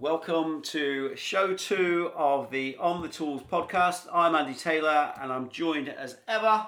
welcome to show two of the On the Tools podcast. I'm Andy Taylor and I'm joined as ever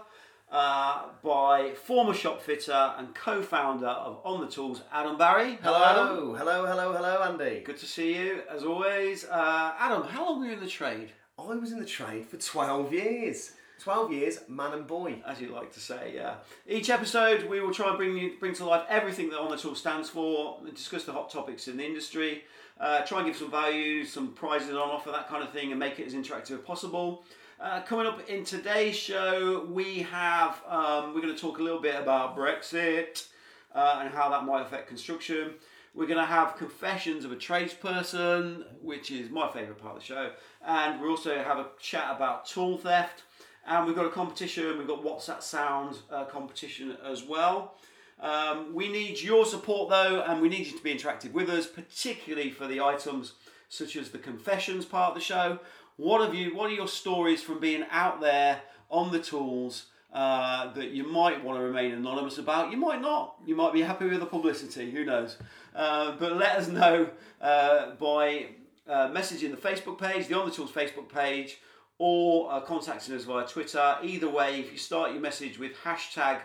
uh, by former shop fitter and co founder of On the Tools, Adam Barry. Hello, Adam. Hello, hello, hello, Andy. Good to see you as always. Uh, Adam, how long were you in the trade? I was in the trade for 12 years. 12 years, man and boy. as you like to say. Yeah. Each episode, we will try and bring you bring to life everything that On the Tool stands for, discuss the hot topics in the industry, uh, try and give some value, some prizes on offer, that kind of thing, and make it as interactive as possible. Uh, coming up in today's show, we have um, we're going to talk a little bit about Brexit uh, and how that might affect construction. We're going to have confessions of a tradesperson, which is my favourite part of the show, and we also have a chat about tool theft. And we've got a competition, we've got What's That Sound uh, competition as well. Um, we need your support though, and we need you to be interactive with us, particularly for the items such as the confessions part of the show. What have you? What are your stories from being out there on the tools uh, that you might want to remain anonymous about? You might not. You might be happy with the publicity. Who knows? Uh, but let us know uh, by uh, messaging the Facebook page, the On the Tools Facebook page, or uh, contacting us via Twitter. Either way, if you start your message with hashtag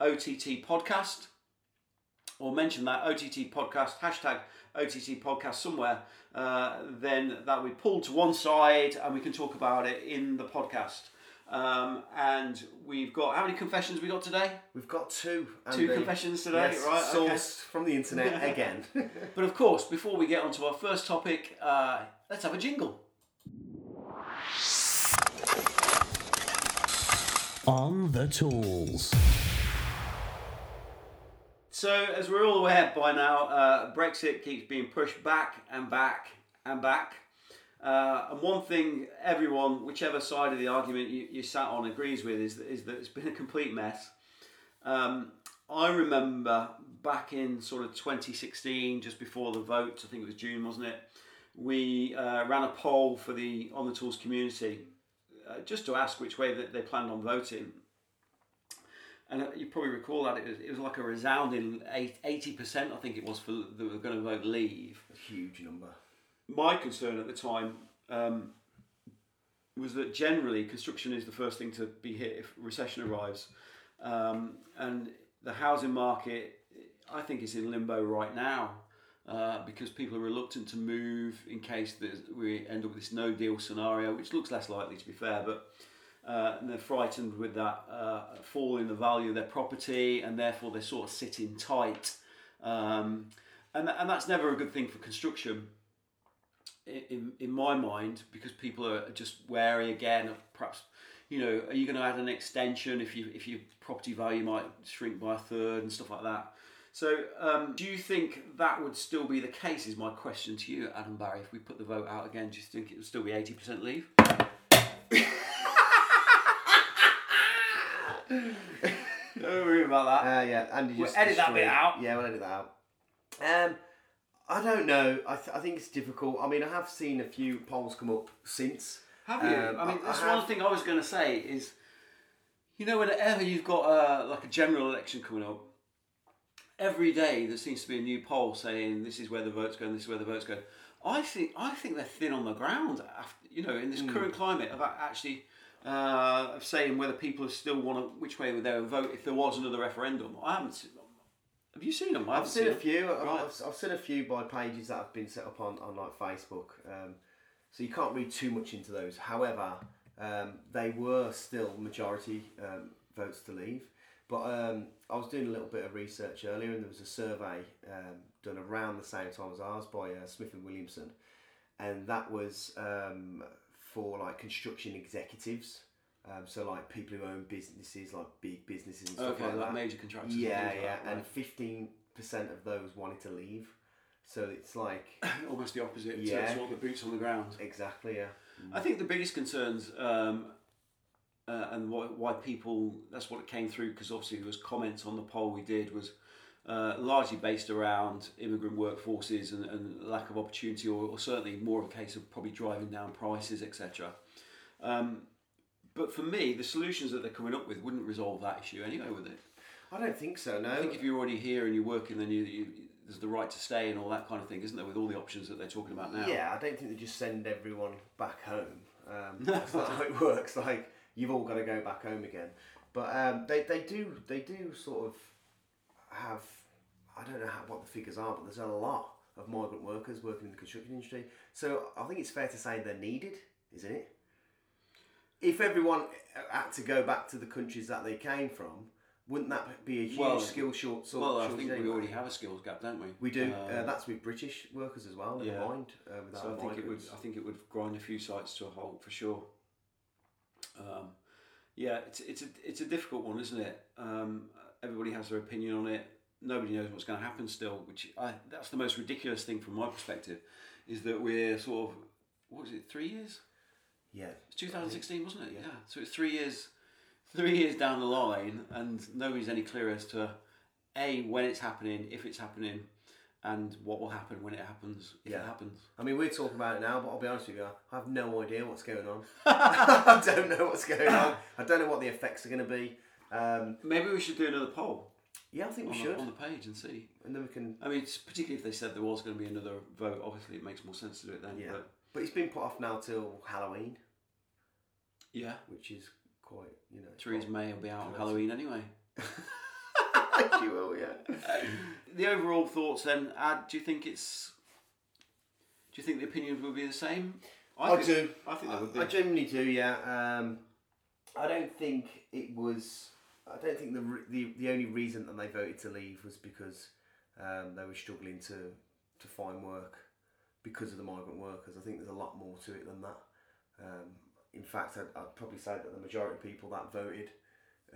OTT podcast or mention that OTT podcast, hashtag OTT podcast somewhere, uh, then that will be pulled to one side and we can talk about it in the podcast. Um, and we've got how many confessions we got today? We've got two. Two confessions today, Yes, right? okay. Sourced from the internet again. But of course, before we get on to our first topic, uh, let's have a jingle. On the tools. So, as we're all aware by now, uh, Brexit keeps being pushed back and back and back. Uh, and one thing everyone, whichever side of the argument you, you sat on, agrees with is, that it's been a complete mess. Um, I remember back in sort of 2016, just before the vote, I think it was June, wasn't it? We uh, ran a poll for the On the Tools community uh, just to ask which way that they planned on voting. And uh, you probably recall that it was, it was like a resounding 80%, I think it was, for that were going to vote leave. A huge number. My concern at the time um, was that generally construction is the first thing to be hit if recession arrives. Um, and the housing market, I think, is in limbo right now. Uh, because people are reluctant to move in case we end up with this no deal scenario, which looks less likely to be fair, but uh, they're frightened with that uh, fall in the value of their property, and therefore they're sort of sitting tight. Um, and, and that's never a good thing for construction, in, in my mind, because people are just wary again of perhaps, you know, are you going to add an extension if, you, if your property value might shrink by a third and stuff like that? So, um, do you think that would still be the case? Is my question to you, Adam Barry. If we put the vote out again, do you think it would still be eighty percent leave? Don't worry about that. Uh, yeah, Andy We'll just edit that bit out. Yeah, we'll edit that out. Um, I don't know. I, th- I think it's difficult. I mean, I have seen a few polls come up since. Have you? Um, I mean, I- that's I one thing I was going to say is, you know, whenever you've got uh, like a general election coming up, every day there seems to be a new poll saying this is where the vote's going, this is where the vote's going. I think I think they're thin on the ground. After, you know, in this Hmm. current climate of actually uh, of saying whether people still want to which way would they vote if there was another referendum. I haven't. Seen, them. have you seen them? I I've haven't seen a few. I've, Right. I've, I've seen a few by pages that have been set up on, on like Facebook. Um, so you can't read too much into those. However, um, they were still majority um, votes to leave. But um, I was doing a little bit of research earlier, and there was a survey um, done around the same time as ours by uh, Smith and Williamson, and that was um, for like construction executives. Um, so like people who own businesses, like big businesses and stuff Okay, like like that. major contractors. and Yeah, like yeah, and fifteen percent of those wanted to leave. So it's like almost the opposite. Yeah. Yeah, sort of the boots on the ground. exactly yeah. I think the biggest concerns um, uh, and why, why people that's what it came through because obviously there was comments on the poll we did was uh, largely based around immigrant workforces and, and lack of opportunity or, or certainly more of a case of probably driving down prices etc um, but for me the solutions that they're coming up with wouldn't resolve that issue anyway would it I don't think so. No. I think if you're already here and you're working then you, you there's the right to stay and all that kind of thing, isn't there? With all the options that they're talking about now. Yeah, I don't think they just send everyone back home. Um, that's not how it works. Like you've all got to go back home again. But um, they, they do they do sort of have I don't know how, what the figures are, but there's a lot of migrant workers working in the construction industry. So I think it's fair to say they're needed, isn't it? If everyone had to go back to the countries that they came from, wouldn't that be a huge Well, skill short? Sort Well, I think we anyway? already have a skills gap, don't we? We do. Uh, uh, that's with British workers as well. Never yeah. mind. Uh, so I think it would. I think it would grind a few sites to a halt for sure. Um, yeah, it's it's a it's a difficult one, isn't it? Um, everybody has their opinion on it. Nobody knows what's going to happen still. Which I, that's the most ridiculous thing from my perspective, is that we're sort of what was it three years? Yeah. It's 2016, wasn't it? Yeah. So it's three years, three years down the line, and nobody's any clearer as to a when it's happening, if it's happening, and what will happen when it happens, if Yeah. it happens. I mean, we're talking about it now, but I'll be honest with you, I have no idea what's going on. I don't know what's going on. I don't know what the effects are going to be. Um, Maybe we should do another poll yeah, I think on, we the, should. on the page and see. And then we can. I mean, it's particularly if they said there was going to be another vote, obviously it makes more sense to do it then. Yeah. But But it's been put off now till Halloween, yeah, which is quite, you know. Theresa May will be out on Halloween anyway. she will, yeah. The overall thoughts then, Ad, do you think it's. Do you think the opinions will be the same? I think, do. I think they would be. I genuinely do, yeah. Um, I don't think it was. I don't think the, re- the the only reason that they voted to leave was because um, they were struggling to to find work because of the migrant workers. I think there's a lot more to it than that. Um, in fact, I'd, I'd probably say that the majority of people that voted,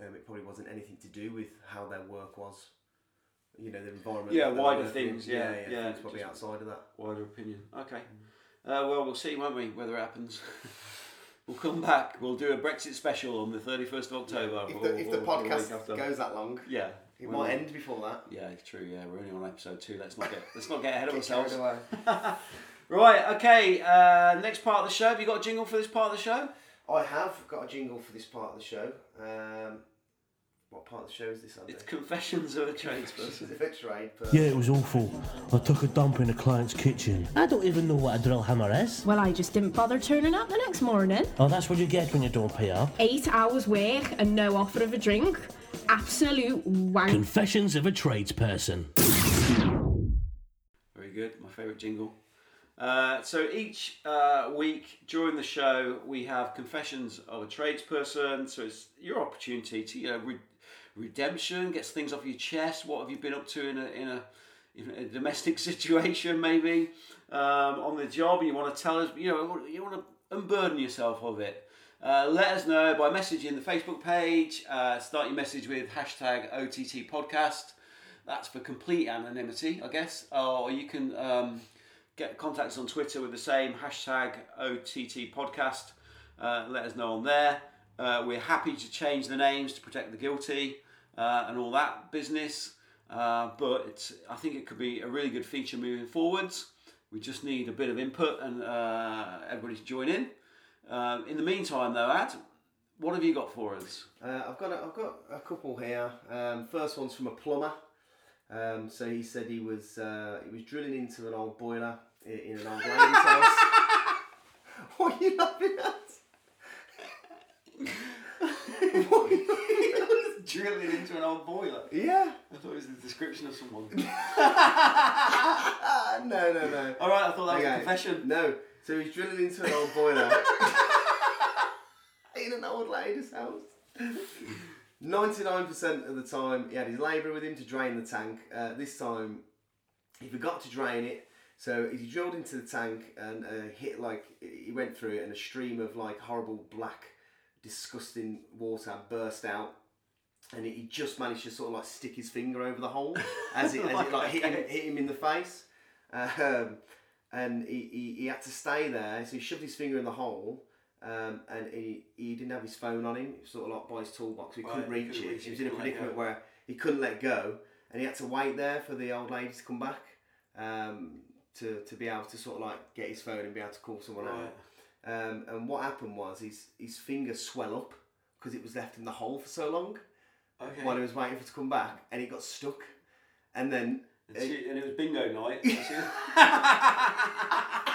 um, it probably wasn't anything to do with how their work was. You know, the environment. Yeah, that they were wider things, yeah, yeah, yeah, things probably outside of that. wider opinion. Okay. Uh, well, we'll see, won't we, whether it happens. we'll come back. We'll do a Brexit special on the 31st of October. If or- the, if the or- or week podcast goes that long, Yeah. it might end before that. Yeah, it's true. Yeah, we're only on episode two. Let's not get let's not get ahead of Get ourselves. Right. Okay. Uh, next part of the show. Have you got a jingle for this part of the show? I have got a jingle for this part of the show. Um, what part of the show is this, Andy? It's Confessions of a Tradesperson. is a bit Yeah, it was awful. I took a dump in a client's kitchen. I don't even know what a drill hammer is. Well, I just didn't bother turning up the next morning. Oh, that's what you get when you don't pay up. Eight hours work and no offer of a drink. Absolute wank. Confessions of a tradesperson. Very good. My favourite jingle. Uh, so each uh, week during the show, we have confessions of a tradesperson. So it's your opportunity to you know re- redemption, gets things off your chest. What have you been up to in a in a, in a domestic situation, maybe um, on the job? You want to tell us, you know, you want to unburden yourself of it. Uh, let us know by messaging the Facebook page. Uh, start your message with hashtag OTT podcast. That's for complete anonymity, I guess. Or you can um, get contacts on Twitter with the same hashtag OTT podcast. Uh, let us know on there. Uh, we're happy to change the names to protect the guilty uh, and all that business. Uh, but I think it could be a really good feature moving forwards. We just need a bit of input and uh, everybody to join in. Um, in the meantime, though, Ad, what have you got for us? uh, I've got a, I've got a couple here. Um, first one's from a plumber. Um, so he said he was uh, he was drilling into an old boiler in, in an old lady's house. what are you laughing at? What are you? Drilling into an old boiler. yeah. I thought it was the description of someone. no, no, no. All right, I thought that was a Okay. confession. No, so he's drilling into an old boiler in an old lady's house. 99% of the time, he had his labourer with him to drain the tank. Uh, this time, he forgot to drain it. So he drilled into the tank and uh, hit like he went through it, and a stream of like horrible black, disgusting water burst out. And he just managed to sort of like stick his finger over the hole as it, as it like hit him, hit him in the face. Um, and he, he, he had to stay there, so he shoved his finger in the hole. Um, and he, he didn't have his phone on him, sort of like by his toolbox. He couldn't Right, reach couldn't it. reach He was in a predicament where he couldn't let go, and he had to wait there for the old lady to come back um, to, to be able to sort of like get his phone and be able to call someone Right. out. Um, and what happened was his his finger swell up because it was left in the hole for so long Okay. while he was waiting for it to come back, and it got stuck. And then And, she, and it was bingo night.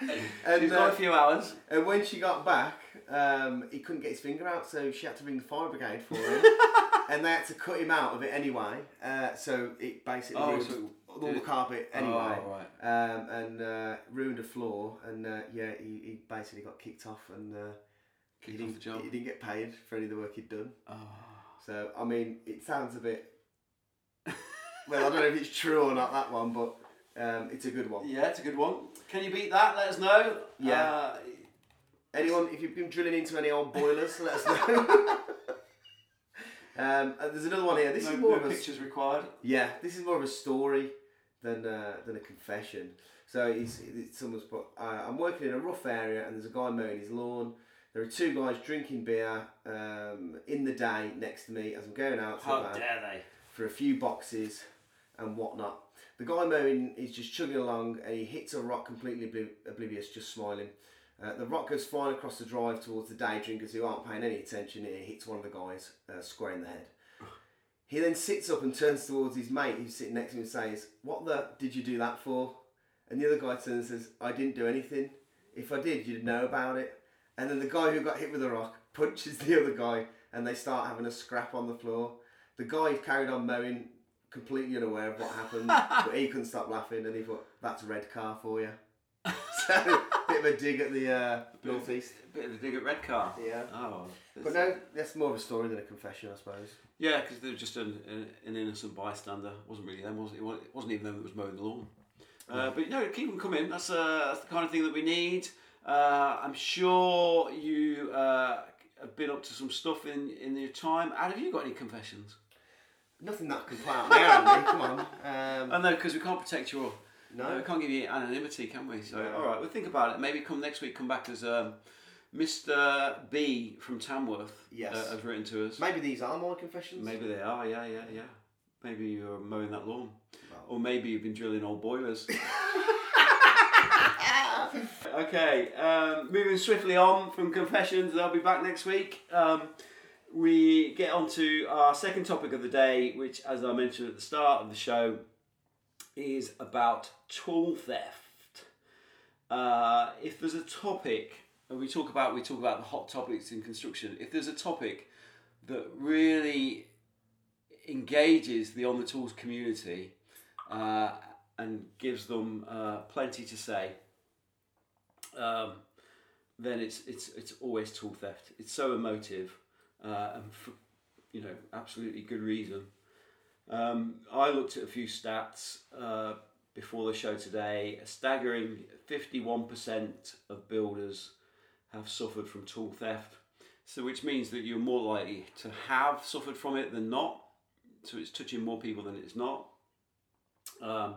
And, she's got uh, a few hours. and when she got back, um, he couldn't get his finger out, so she had to ring the fire brigade for him. and they had to cut him out of it anyway. Uh, so it basically Oh, ruined so all the carpet anyway. Oh, right. um, and uh, ruined the floor. And uh, yeah, he, he basically got kicked off, and uh, he, Kicked off didn't, the job. he didn't get paid for any of the work he'd done. Oh. So I mean, it sounds a bit. well, I don't know if it's true or not that one, but um, it's a good one. Yeah, it's a good one. Can you beat that? Let us know. Yeah. Uh, Anyone, if you've been drilling into any old boilers, let us know. um, and there's another one here. This no, is more no of a pictures required. Yeah, this is more of a story than uh, than a confession. So he's, it's someone's put. Uh, I'm working in a rough area, and there's a guy mowing his lawn. There are two guys drinking beer um, in the day next to me as I'm going out to How dare they? for a few boxes and whatnot. The guy mowing is just chugging along, and he hits a rock completely obli- oblivious, just smiling. Uh, the rock goes flying across the drive towards the day drinkers who aren't paying any attention. and It hits one of the guys uh, square in the head. He then sits up and turns towards his mate who's sitting next to him and says, What the did you do that for? And the other guy turns and says, I didn't do anything. If I did, you'd know about it. And then the guy who got hit with the rock punches the other guy and they start having a scrap on the floor. The guy who carried on mowing, completely unaware of what happened, but he couldn't stop laughing and he thought, That's Redcar for you. so, bit of a dig at the uh, northeast. Bit of a dig at Redcar. Yeah. Oh. But no, that's more of a story than a confession, I suppose. Yeah, because they were just an, an, an innocent bystander. It wasn't really them, was it? It wasn't even them that was mowing the lawn. Uh, but no, keep them coming. That's, uh, that's the kind of thing that we need. Uh, I'm sure you uh, have been up to some stuff in, in your time. Ad, have you got any confessions? Nothing that can play out there, Andy. Come on. Um, Oh no, because we can't protect you all. No. uh, we can't give you anonymity, can we? So, No. all right, we'll think about it. Maybe come next week, come back as um, Mr. B from Tamworth Yes. uh, has written to us. maybe these are my confessions. Maybe they are, yeah, yeah, yeah. Maybe you're mowing that lawn. Or maybe you've been drilling old boilers. okay, um, moving swiftly on from confessions, they'll be back next week. Um, we get on to our second topic of the day, which, as I mentioned at the start of the show, is about tool theft. Uh, if there's a topic, and we talk about we talk about the hot topics in construction. If there's a topic that really engages the on the tools community uh, and gives them uh, plenty to say, um, then it's it's it's always tool theft. It's so emotive, uh, and for you know absolutely good reason. Um, I looked at a few stats uh, before the show today. A staggering fifty-one percent of builders have suffered from tool theft. So, which means that you're more likely to have suffered from it than not. So, it's touching more people than it's not. Um,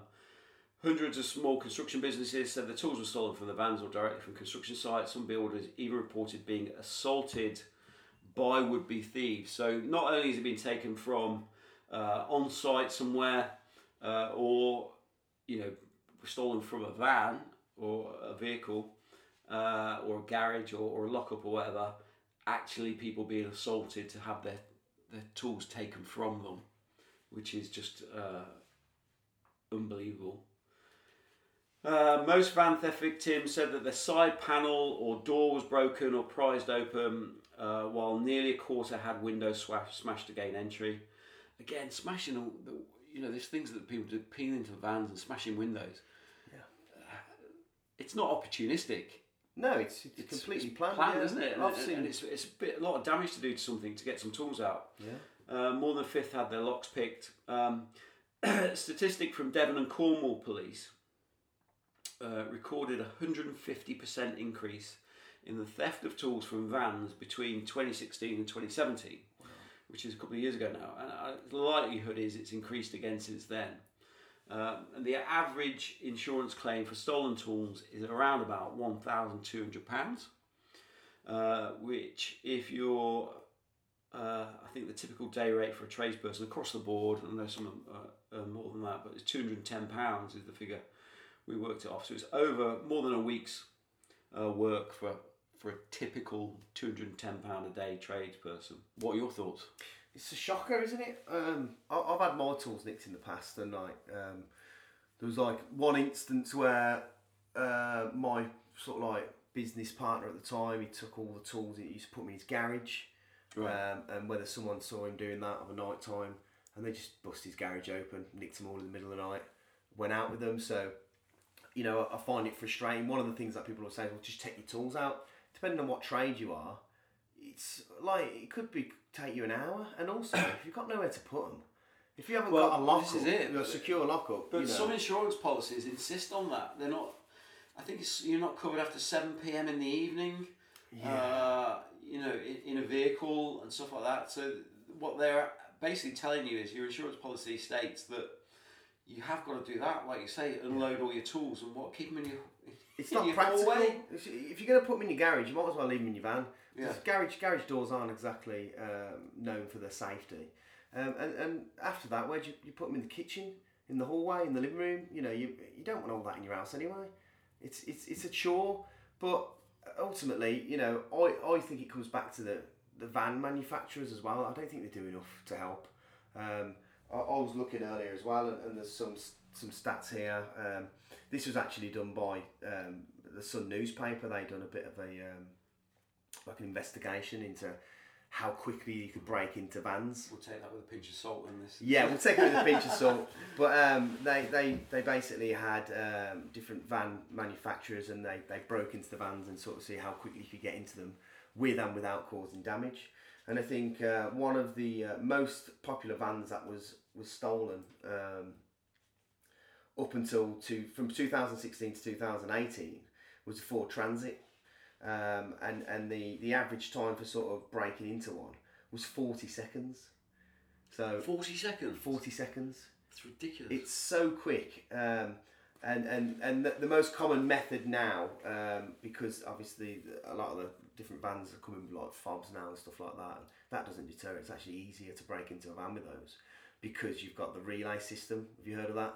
hundreds of small construction businesses said the tools were stolen from the vans or directly from construction sites. Some builders even reported being assaulted by would be thieves. So, not only has it been taken from uh, on site somewhere uh, or you know stolen from a van or a vehicle uh, or a garage or, or a lockup or whatever, actually people being assaulted to have their, their tools taken from them, which is just uh, unbelievable. Uh, most van theft victims said that their side panel or door was broken or prized open, uh, while nearly a quarter had windows smashed to gain entry. Again, smashing all the, you know, there's things that people do, peeling into the vans and smashing windows. Uh, it's not opportunistic. No, it's, it's, It's completely planned, planned yeah. isn't it? And, I've and- seen. and it's, it's a, bit, a lot of damage to do to something to get some tools out. yeah. Uh, more than a fifth had their locks picked. Um, statistic from Devon and Cornwall Police uh, recorded a 150% increase in the theft of tools from vans between 2016 and 2017, which is a couple of years ago now. And uh, the likelihood is it's increased again since then. Um, and the average insurance claim for stolen tools is around about £1,200, uh, which, if you're uh, I think the typical day rate for a tradesperson across the board, I know some them uh, more than that, but it's two hundred and ten pounds is the figure we worked it off. So it's over more than a week's uh, work for for a typical two hundred and ten pound a day tradesperson. What are your thoughts? it's a shocker, isn't it? Um, I, I've had my tools nicked in the past, and like um, there was like one instance where uh, my sort of like business partner at the time, he took all the tools, he used to put them in his garage, Right. um, and whether someone saw him doing that of a night time, and they just bust his garage open, nicked them all in the middle of the night, went out with them. So, you know, I find it frustrating. One of the things that people will say, well, just take your tools out. Depending on what trade you are, it's like it could be take you an hour, and also if you've got nowhere to put them, if you haven't Well, got a lock this is it. a secure lockup, But you know, some insurance policies insist on that. They're not. I think it's, you're not covered after seven p.m. in the evening. Uh, you know, in, in a vehicle and stuff like that. So what they're basically telling you is your insurance policy states that you have got to do that, like you say, unload all your tools and what keep them in your. It's not practical. If you- if you're going to put them in your garage, you might as well leave them in your van. Yeah. Garage garage doors aren't exactly um, known for their safety. Um, and, and after that, where do you, you put them in the kitchen, in the hallway, in the living room? You know, you, you don't want all that in your house anyway. It's it's it's a chore, but ultimately, you know, I, I think it comes back to the, the van manufacturers as well. I don't think they do enough to help. Um, I, I was looking earlier as well, and, and there's some some stats here. Um, this was actually done by um, the Sun newspaper. They done a bit of a um, like an investigation into how quickly you could break into vans. We'll take that with a pinch of salt in this. Yeah, we'll take it with a pinch of salt. But um, they, they, they basically had um, different van manufacturers and they, they broke into the vans and sort of see how quickly you could get into them with and without causing damage. And I think uh, one of the uh, most popular vans that was, was stolen um, up until to, from 2016 to 2018 was the Ford Transit. Um, and and the, the average time for sort of breaking into one was 40 seconds. So Forty seconds. 40 seconds. It's ridiculous. It's so quick. Um, and and, and the, the most common method now, um, because obviously a lot of the different vans are coming with like fobs now and stuff like that, And that doesn't deter. It's actually easier to break into a van with those because you've got the relay system. Have you heard of that?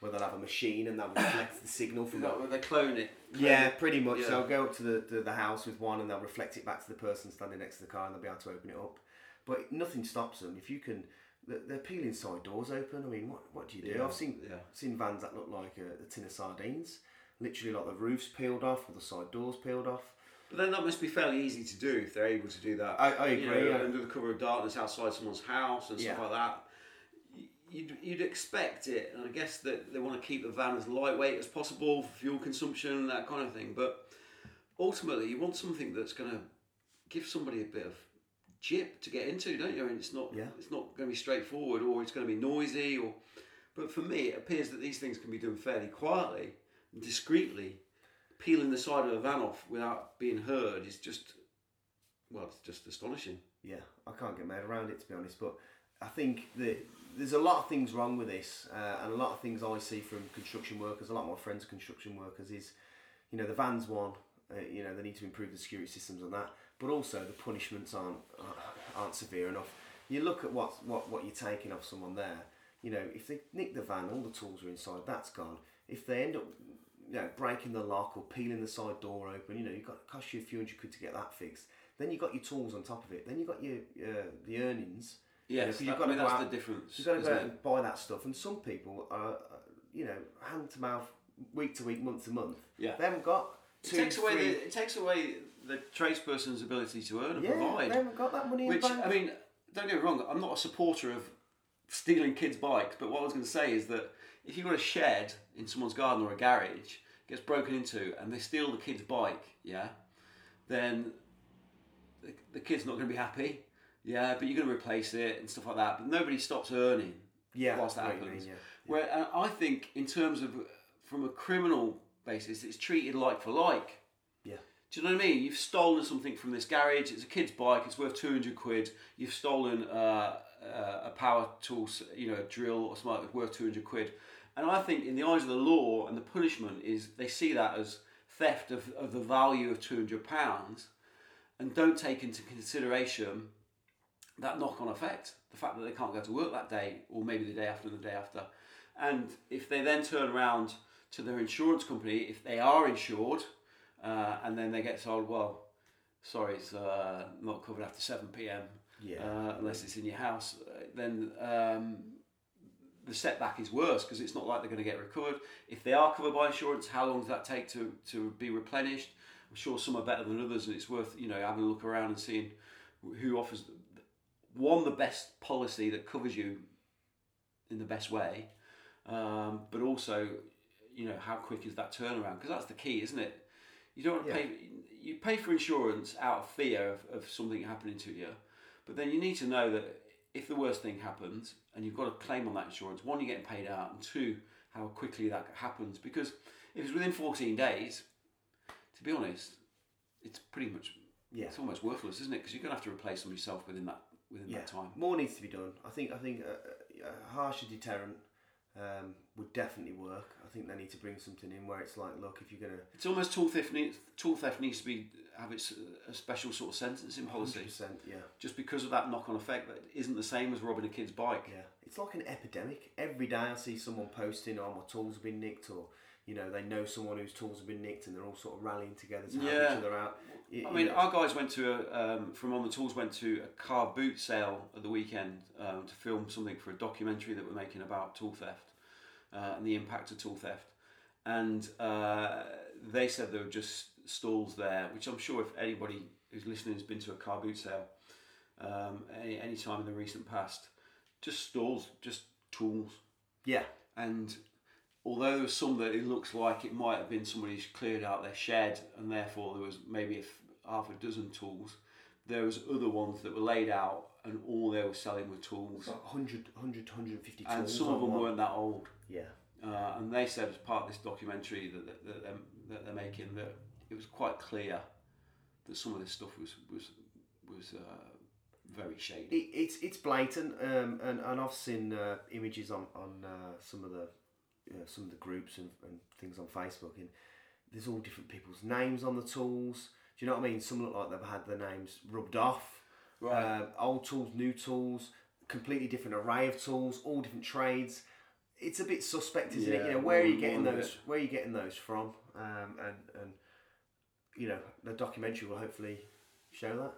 Where they'll have a machine and they'll reflect the signal from No, they clone it. Clone yeah, it. pretty much. Yeah. They'll go up to the, the, the house with one and they'll reflect it back to the person standing next to the car and they'll be able to open it up. But nothing stops them. If you can, they're peeling side doors open. I mean, what, what do you do? Yeah, I've seen yeah. seen vans that look like a, a tin of sardines. Literally, like the roof's peeled off or the side doors peeled off. But then that must be fairly easy to do if they're able to do that. I- I You agree, know, yeah. under the cover of darkness outside someone's house and stuff Yeah. like that. You'd, you'd expect it, and I guess that they want to keep the van as lightweight as possible for fuel consumption, that kind of thing. But ultimately, you want something that's going to give somebody a bit of jip to get into, don't you? I mean, it's not Yeah. it's not going to be straightforward, or it's going to be noisy, or. But for me, it appears that these things can be done fairly quietly, and discreetly. Peeling the side of a van off without being heard is just, well, it's just astonishing. Yeah, I can't get mad around it to be honest. But I think that there's a lot of things wrong with this, uh, and a lot of things I see from construction workers. A lot of my friends are construction workers. Is you know the vans one. Uh, you know they need to improve the security systems on that, but also the punishments aren't aren't severe enough. You look at what what what you're taking off someone there. You know if they nick the van, all the tools are inside. That's gone. If they end up you know, breaking the lock or peeling the side door open, you know, you've got cost you a few hundred quid to get that fixed. Then you've got your tools on top of it. Then you've got your uh, the earnings. Yes, you know, 'cause that- I mean, go that's out- the difference, You've got to go out and buy that stuff. And some people are, you know, hand to mouth, week to week, month to month. Yeah. They haven't got two, it takes away three- the it takes away the tradesperson's ability to earn and yeah, provide. they haven't got that money Which. I mean, don't get me wrong. I'm not a supporter of stealing kids' bikes, but what I was going to say is that if you've got a shed in someone's garden or a garage gets broken into and they steal the kid's bike, yeah, then the, the kid's not going to be happy. Yeah, but you're going to replace it and stuff like that. But nobody stops earning Yeah, whilst that I know what you happens. mean, yeah. Where and I think, in terms of from a criminal basis, it's treated like for like. yeah, Do you know what I mean? You've stolen something from this garage. It's a kid's bike. It's worth two hundred quid. You've stolen uh, uh, a power tool, you know, a drill or something like worth two hundred quid. And I think, in the eyes of the law, and the punishment is they see that as theft of, of the value of two hundred pounds, and don't take into consideration that knock-on effect, the fact that they can't go to work that day, or maybe the day after and the day after. And if they then turn around to their insurance company, if they are insured, uh, and then they get told, well, sorry, it's uh, not covered after 7 p.m. Yeah. uh, unless it's in your house, uh, then um, the setback is worse because it's not like they're going to get recovered. If they are covered by insurance, how long does that take to, to be replenished? I'm sure some are better than others, and it's worth you know having a look around and seeing who offers one the best policy that covers you in the best way, um, but also you know how quick is that turnaround because that's the key, isn't it? You don't want to Yeah. pay. You pay for insurance out of fear of, of something happening to you, but then you need to know that if the worst thing happens and you've got a claim on that insurance, one, you're getting paid out, and two, how quickly that happens. Because if it's within 14 days, to be honest, it's pretty much Yeah. it's almost worthless, isn't it? Because you're going to have to replace them yourself within that within Yeah. that time. More needs to be done. I think. I think a, a harsher deterrent um, would definitely work. I think they need to bring something in where it's like, look, if you're gonna It's almost tool theft. Needs, tool theft needs to be have its a special sort of sentencing policy, yeah, just because of that knock-on effect that isn't the same as robbing a kid's bike. yeah. It's like an epidemic. Every day I see someone posting, "Oh, my tools have been nicked," or you know, they know someone whose tools have been nicked, and they're all sort of rallying together to help Yeah. each other out. You- I mean, know, our guys went to a, um, from on the tools went to a car boot sale at the weekend um, to film something for a documentary that we're making about tool theft uh, and the impact of tool theft. And uh, they said there were just stalls there, which I'm sure if anybody who's listening has been to a car boot sale um, any any time in the recent past, just stalls, just tools. yeah, And although there was some that it looks like it might have been somebody who's cleared out their shed and therefore there was maybe a f- half a dozen tools, there was other ones that were laid out and all they were selling were tools. like 100, 100, 150 tools. And some of them weren't that old. Yeah, Uh, and they said as part of this documentary that, that, that, they're, that they're making that it was quite clear that some of this stuff was was was uh, very shady. it, it's it's blatant, um, and and I've seen uh, images on on uh, some of the you know, some of the groups and, and things on Facebook, and there's all different people's names on the tools. Do you know what I mean? Some look like they've had their names rubbed off. Right. Uh, old tools, new tools, completely different array of tools, all different trades. It's a bit suspect, isn't it? You know, where are you getting those? Where are you getting those from? Um, and and you know, the documentary will hopefully show that.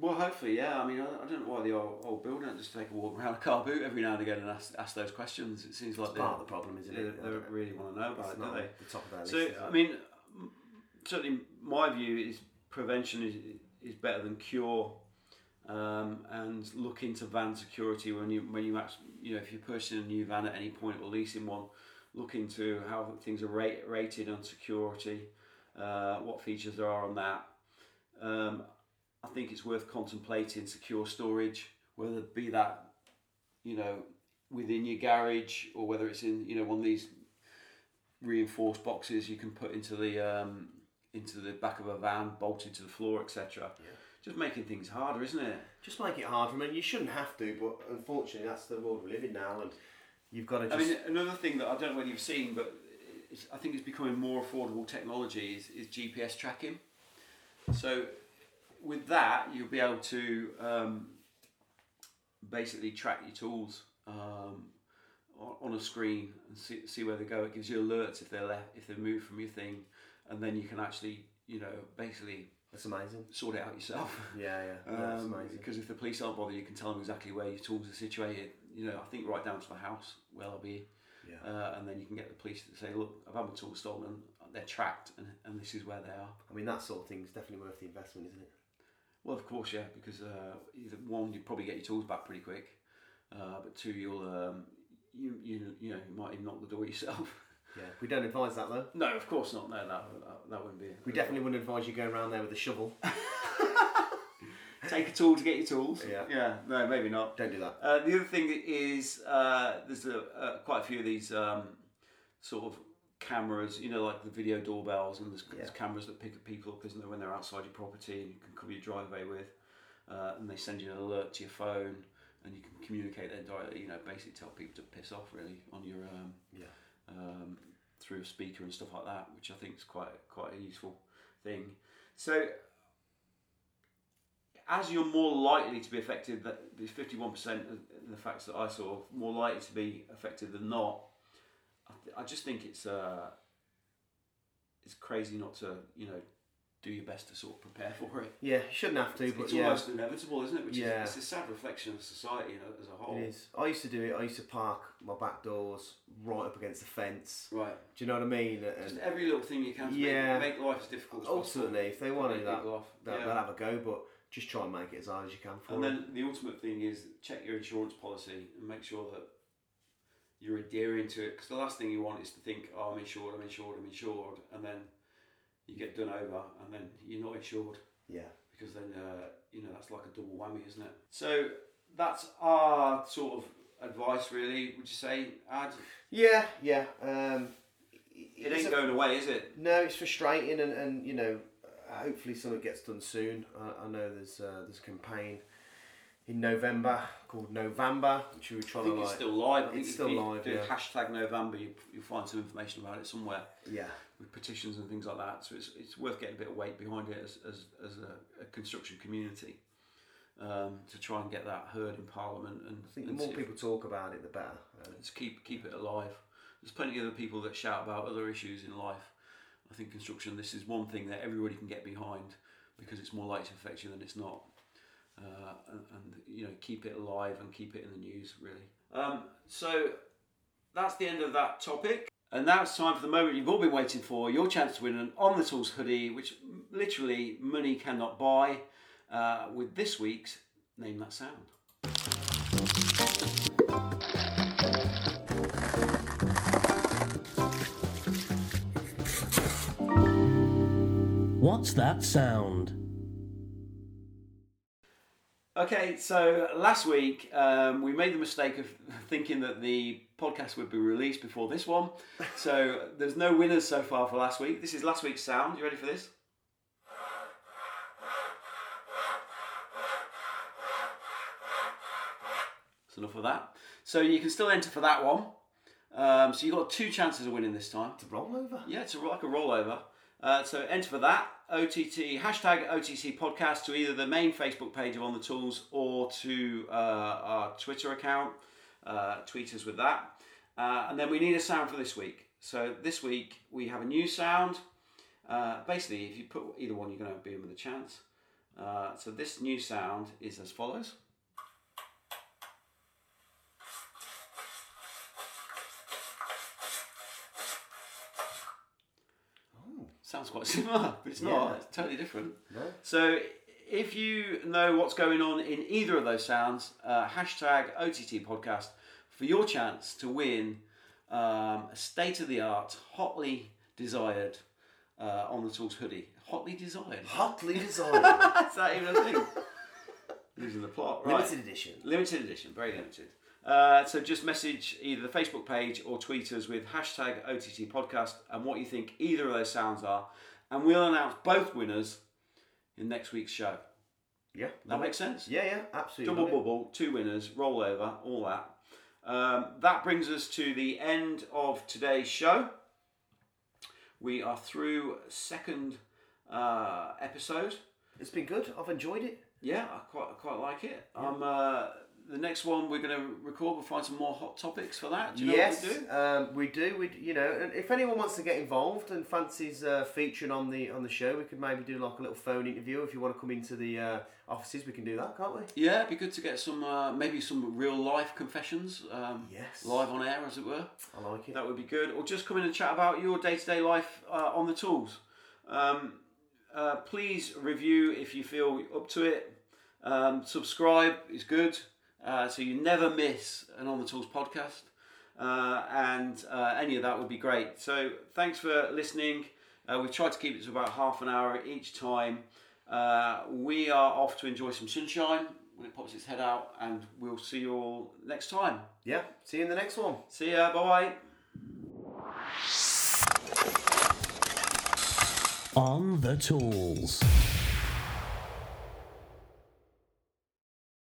Well, hopefully, yeah. I mean, I, I don't know why the old, old builder don't just take a walk around a car boot every now and again and ask, ask those questions. It seems like part of the problem, isn't they, it? they don't really want to know about It's it, do they? the top of their So, list. is I mean, certainly my view is prevention is, is better than cure. Um, and look into van security when you when you actually, you know if you're purchasing a new van at any point or leasing one, look into how things are rate, rated on security, uh, what features there are on that. Um, I think it's worth contemplating secure storage, whether it be that you know within your garage or whether it's in you know one of these reinforced boxes you can put into the um, into the back of a van, bolted to the floor, etc. Yeah. Just making things harder, isn't it? just make it hard. I mean, you shouldn't have to, but unfortunately, that's the world we live in now, and you've got to I mean, another thing that I don't know whether you've seen, but it's, I think it's becoming more affordable technology is, is GPS tracking. So, with that, you'll be able to um, basically track your tools um, on, a screen and see, see where they go. It gives you alerts if they're left, if they move from your thing, and then you can actually, you know, basically that's amazing. sort it out yourself. Yeah, yeah, yeah that's Um, amazing. because if the police aren't bothered, you can tell them exactly where your tools are situated. You know, I think right down to the house where they'll be, Yeah. uh, and then you can get the police to say, "Look, I've had my tools stolen. They're tracked, and, and this is where they are." I mean, that sort of thing is definitely worth the investment, isn't it? Well, of course, yeah, because uh, either one, you probably get your tools back pretty quick, uh, but two, you'll um, you you you know you might even knock the door yourself. Yeah. We don't advise that though. no, of course not. No, that that, that wouldn't be. We definitely wouldn't advise you going around there with a shovel. take a tool to get your tools. Yeah. Yeah. No, maybe not. Don't do that. Uh, the other thing is uh, there's a, uh, quite a few of these um, sort of cameras, you know, like the video doorbells, and there's, there's cameras that pick up people up, isn't there, when they're outside your property and you can cover your driveway with, uh, and they send you an alert to your phone, and you can communicate then directly, you know, basically tell people to piss off really on your um, Yeah. um, through a speaker and stuff like that, which I think is quite quite a useful thing. So, as you're more likely to be affected, that the fifty one percent of the facts that I saw more likely to be affected than not. I, th- I just think it's uh, it's crazy not to you know do your best to sort of prepare for it. Yeah, you shouldn't have to, but it's yeah, almost inevitable, isn't it? Which Yeah. is it's a sad reflection of society you know, as a whole. it is. I used to do it. I used to park my back doors right up against the fence. Right. Do you know what I mean? Just every little thing you can to Yeah. make, make life as difficult as possible. ultimately, if they want to that, off. they'll, Yeah. they'll have a go. But just try and make it as hard as you can for them. And them. then the ultimate thing is check your insurance policy and make sure that you're adhering to it. Because the last thing you want is to think, oh, I'm insured, I'm insured, I'm insured, and then you get done over, and then you're not insured Yeah. because then uh, you know that's like a double whammy, isn't it? So that's our sort of advice, really. Would you say, Ad? Yeah, yeah. Um, It ain't a- going away, is it? No, it's frustrating, and, and you know, hopefully something gets done soon. I, I know there's uh, there's a campaign in November called November, which we were I trying think to it's like. still live. I think it's if still you live, Do yeah. hashtag November. You you'll find some information about it somewhere. Yeah, with petitions and things like that. So it's, it's worth getting a bit of weight behind it as, as, as a, a construction community um, to try and get that heard in Parliament and, I think the and more see if- people talk about it, the better. Uh, let's keep keep it alive. There's plenty of other people that shout about other issues in life. I think construction. This is one thing that everybody can get behind because it's more likely to affect you than it's not. Uh, and, and you know, keep it alive and keep it in the news. Really. Um, so that's the end of that topic. And now it's time for the moment you've all been waiting for your chance to win an On the Tools hoodie, which literally money cannot buy, uh, with this week's Name That Sound. What's that sound? Okay, so last week um, we made the mistake of thinking that the podcast would be released before this one. So there's no winners so far for last week. This is last week's sound. You ready for this? That's enough of that. So you can still enter for that one. Um, so you've got two chances of winning this time. it's a rollover. Yeah, it's a, like a rollover. Uh, so enter for that OTT hashtag OTC podcast to either the main Facebook page of On the Tools or to uh, our Twitter account. Uh, tweet us with that, uh, and then we need a sound for this week. So this week we have a new sound. Uh, basically, if you put either one, you're going to be in with a chance. Uh, so this new sound is as follows. Sounds quite similar, but it's not. Yeah. It's totally different. No. So if you know what's going on in either of those sounds, uh, hashtag OTT podcast for your chance to win um, a state of the art, hotly desired uh, on the tools hoodie. Hotly desired. Hotly designed, Is that even a thing? Losing the plot. Right. limited edition. Limited edition, very limited. Uh, so just message either the Facebook page or tweet us with hashtag OTT podcast and what you think either of those sounds are, and we'll announce both winners in next week's show. Yeah, That makes sense. Yeah, yeah, absolutely. Double bubble, two winners, rollover, all that. Um, that brings us to the end of today's show. We are through second uh, episode. It's been good. I've enjoyed it. Yeah, I quite I quite like it. Um, uh, the next one we're going to record. We'll find some more hot topics for that. Do you know yes, we do? Um, we do. We, you know, and if anyone wants to get involved and fancies uh, featuring on the on the show, we could maybe do like a little phone interview. If you want to come into the uh, offices, we can do that, can't we? Yeah, it'd be good to get some uh, maybe some real life confessions. Um, Yes. Live on air, as it were. I like it. That would be good. Or just come in and chat about your day to day life uh, on the tools. Um, uh, please review if you feel up to it. Um, subscribe is good, uh, so you never miss an On the Tools podcast. Uh, and uh, any of that would be great. So thanks for listening. Uh, we've tried to keep it to about half an hour each time. Uh, we are off to enjoy some sunshine when it pops its head out, and we'll see you all next time. Yeah. See you in the next one. See ya. Bye bye. On the tools.